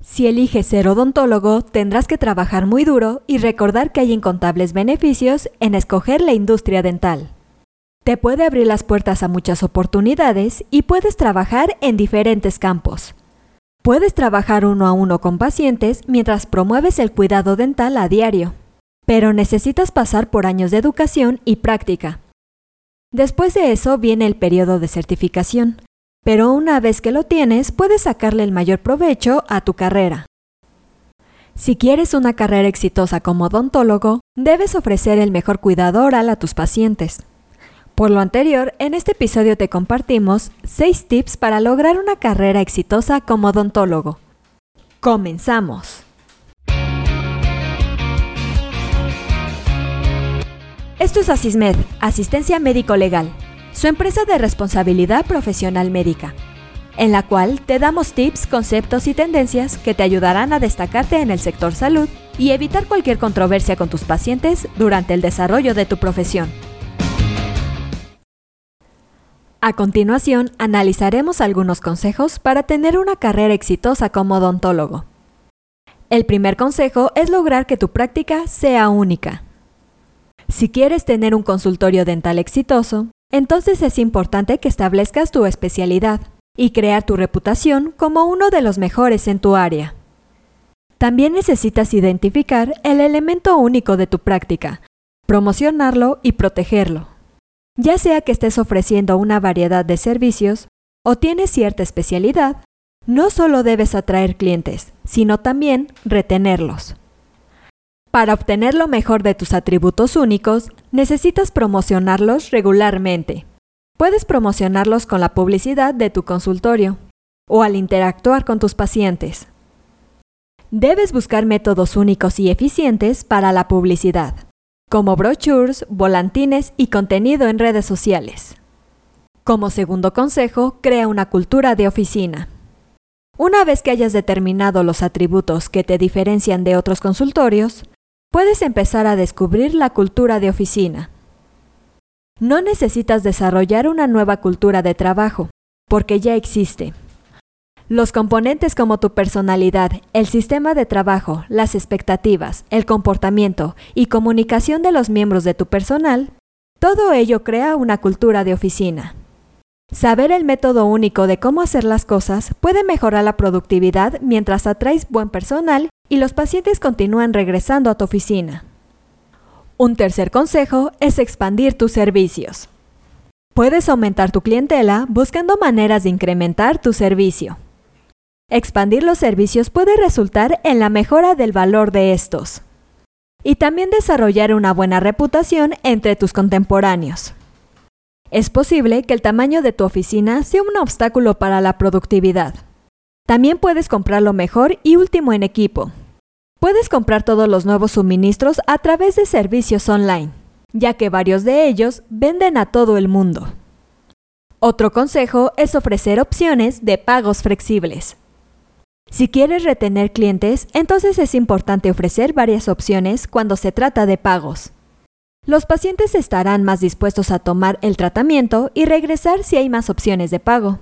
Si eliges ser odontólogo, tendrás que trabajar muy duro y recordar que hay incontables beneficios en escoger la industria dental. Te puede abrir las puertas a muchas oportunidades y puedes trabajar en diferentes campos. Puedes trabajar uno a uno con pacientes mientras promueves el cuidado dental a diario, pero necesitas pasar por años de educación y práctica. Después de eso viene el periodo de certificación, pero una vez que lo tienes puedes sacarle el mayor provecho a tu carrera. Si quieres una carrera exitosa como odontólogo, debes ofrecer el mejor cuidado oral a tus pacientes. Por lo anterior, en este episodio te compartimos 6 tips para lograr una carrera exitosa como odontólogo. Comenzamos. Esto es Asismed, Asistencia Médico Legal, su empresa de responsabilidad profesional médica, en la cual te damos tips, conceptos y tendencias que te ayudarán a destacarte en el sector salud y evitar cualquier controversia con tus pacientes durante el desarrollo de tu profesión. A continuación, analizaremos algunos consejos para tener una carrera exitosa como odontólogo. El primer consejo es lograr que tu práctica sea única. Si quieres tener un consultorio dental exitoso, entonces es importante que establezcas tu especialidad y crear tu reputación como uno de los mejores en tu área. También necesitas identificar el elemento único de tu práctica, promocionarlo y protegerlo. Ya sea que estés ofreciendo una variedad de servicios o tienes cierta especialidad, no solo debes atraer clientes, sino también retenerlos. Para obtener lo mejor de tus atributos únicos, necesitas promocionarlos regularmente. Puedes promocionarlos con la publicidad de tu consultorio o al interactuar con tus pacientes. Debes buscar métodos únicos y eficientes para la publicidad como brochures, volantines y contenido en redes sociales. Como segundo consejo, crea una cultura de oficina. Una vez que hayas determinado los atributos que te diferencian de otros consultorios, puedes empezar a descubrir la cultura de oficina. No necesitas desarrollar una nueva cultura de trabajo, porque ya existe. Los componentes como tu personalidad, el sistema de trabajo, las expectativas, el comportamiento y comunicación de los miembros de tu personal, todo ello crea una cultura de oficina. Saber el método único de cómo hacer las cosas puede mejorar la productividad mientras atraes buen personal y los pacientes continúan regresando a tu oficina. Un tercer consejo es expandir tus servicios. Puedes aumentar tu clientela buscando maneras de incrementar tu servicio. Expandir los servicios puede resultar en la mejora del valor de estos. Y también desarrollar una buena reputación entre tus contemporáneos. Es posible que el tamaño de tu oficina sea un obstáculo para la productividad. También puedes comprar lo mejor y último en equipo. Puedes comprar todos los nuevos suministros a través de servicios online, ya que varios de ellos venden a todo el mundo. Otro consejo es ofrecer opciones de pagos flexibles. Si quieres retener clientes, entonces es importante ofrecer varias opciones cuando se trata de pagos. Los pacientes estarán más dispuestos a tomar el tratamiento y regresar si hay más opciones de pago.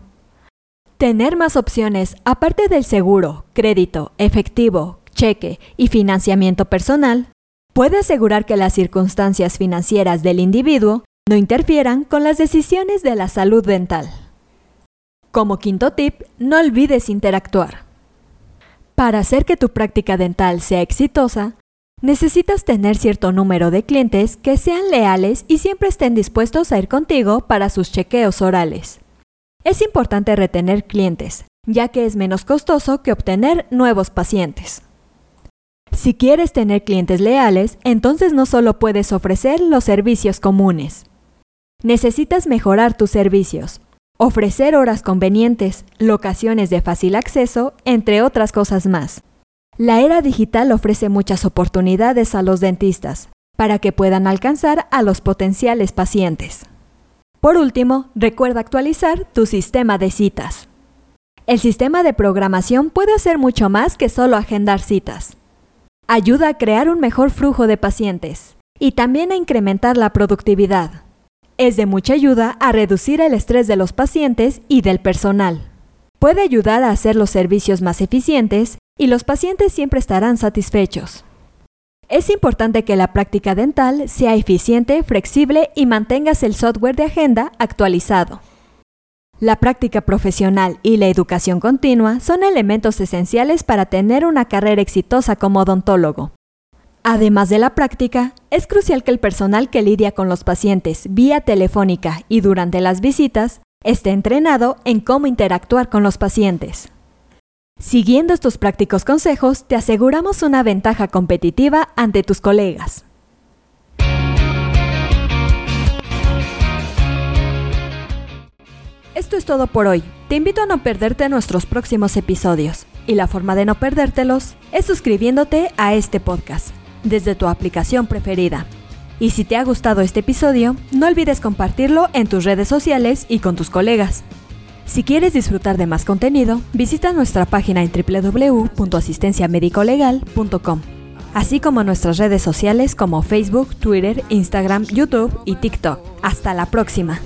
Tener más opciones, aparte del seguro, crédito, efectivo, cheque y financiamiento personal, puede asegurar que las circunstancias financieras del individuo no interfieran con las decisiones de la salud dental. Como quinto tip, no olvides interactuar. Para hacer que tu práctica dental sea exitosa, necesitas tener cierto número de clientes que sean leales y siempre estén dispuestos a ir contigo para sus chequeos orales. Es importante retener clientes, ya que es menos costoso que obtener nuevos pacientes. Si quieres tener clientes leales, entonces no solo puedes ofrecer los servicios comunes. Necesitas mejorar tus servicios, ofrecer horas convenientes, locaciones de fácil acceso, entre otras cosas más. La era digital ofrece muchas oportunidades a los dentistas para que puedan alcanzar a los potenciales pacientes. Por último, recuerda actualizar tu sistema de citas. El sistema de programación puede hacer mucho más que solo agendar citas. Ayuda a crear un mejor flujo de pacientes y también a incrementar la productividad. Es de mucha ayuda a reducir el estrés de los pacientes y del personal. Puede ayudar a hacer los servicios más eficientes y los pacientes siempre estarán satisfechos. Es importante que la práctica dental sea eficiente, flexible y mantengas el software de agenda actualizado. La práctica profesional y la educación continua son elementos esenciales para tener una carrera exitosa como odontólogo. Además de la práctica, es crucial que el personal que lidia con los pacientes vía telefónica y durante las visitas esté entrenado en cómo interactuar con los pacientes. Siguiendo estos prácticos consejos, te aseguramos una ventaja competitiva ante tus colegas. Esto es todo por hoy. Te invito a no perderte nuestros próximos episodios. Y la forma de no perdértelos es suscribiéndote a este podcast desde tu aplicación preferida. Y si te ha gustado este episodio, no olvides compartirlo en tus redes sociales y con tus colegas. Si quieres disfrutar de más contenido, visita nuestra página en www.asistenciamedicolegal.com, así como nuestras redes sociales como Facebook, Twitter, Instagram, YouTube y TikTok. Hasta la próxima.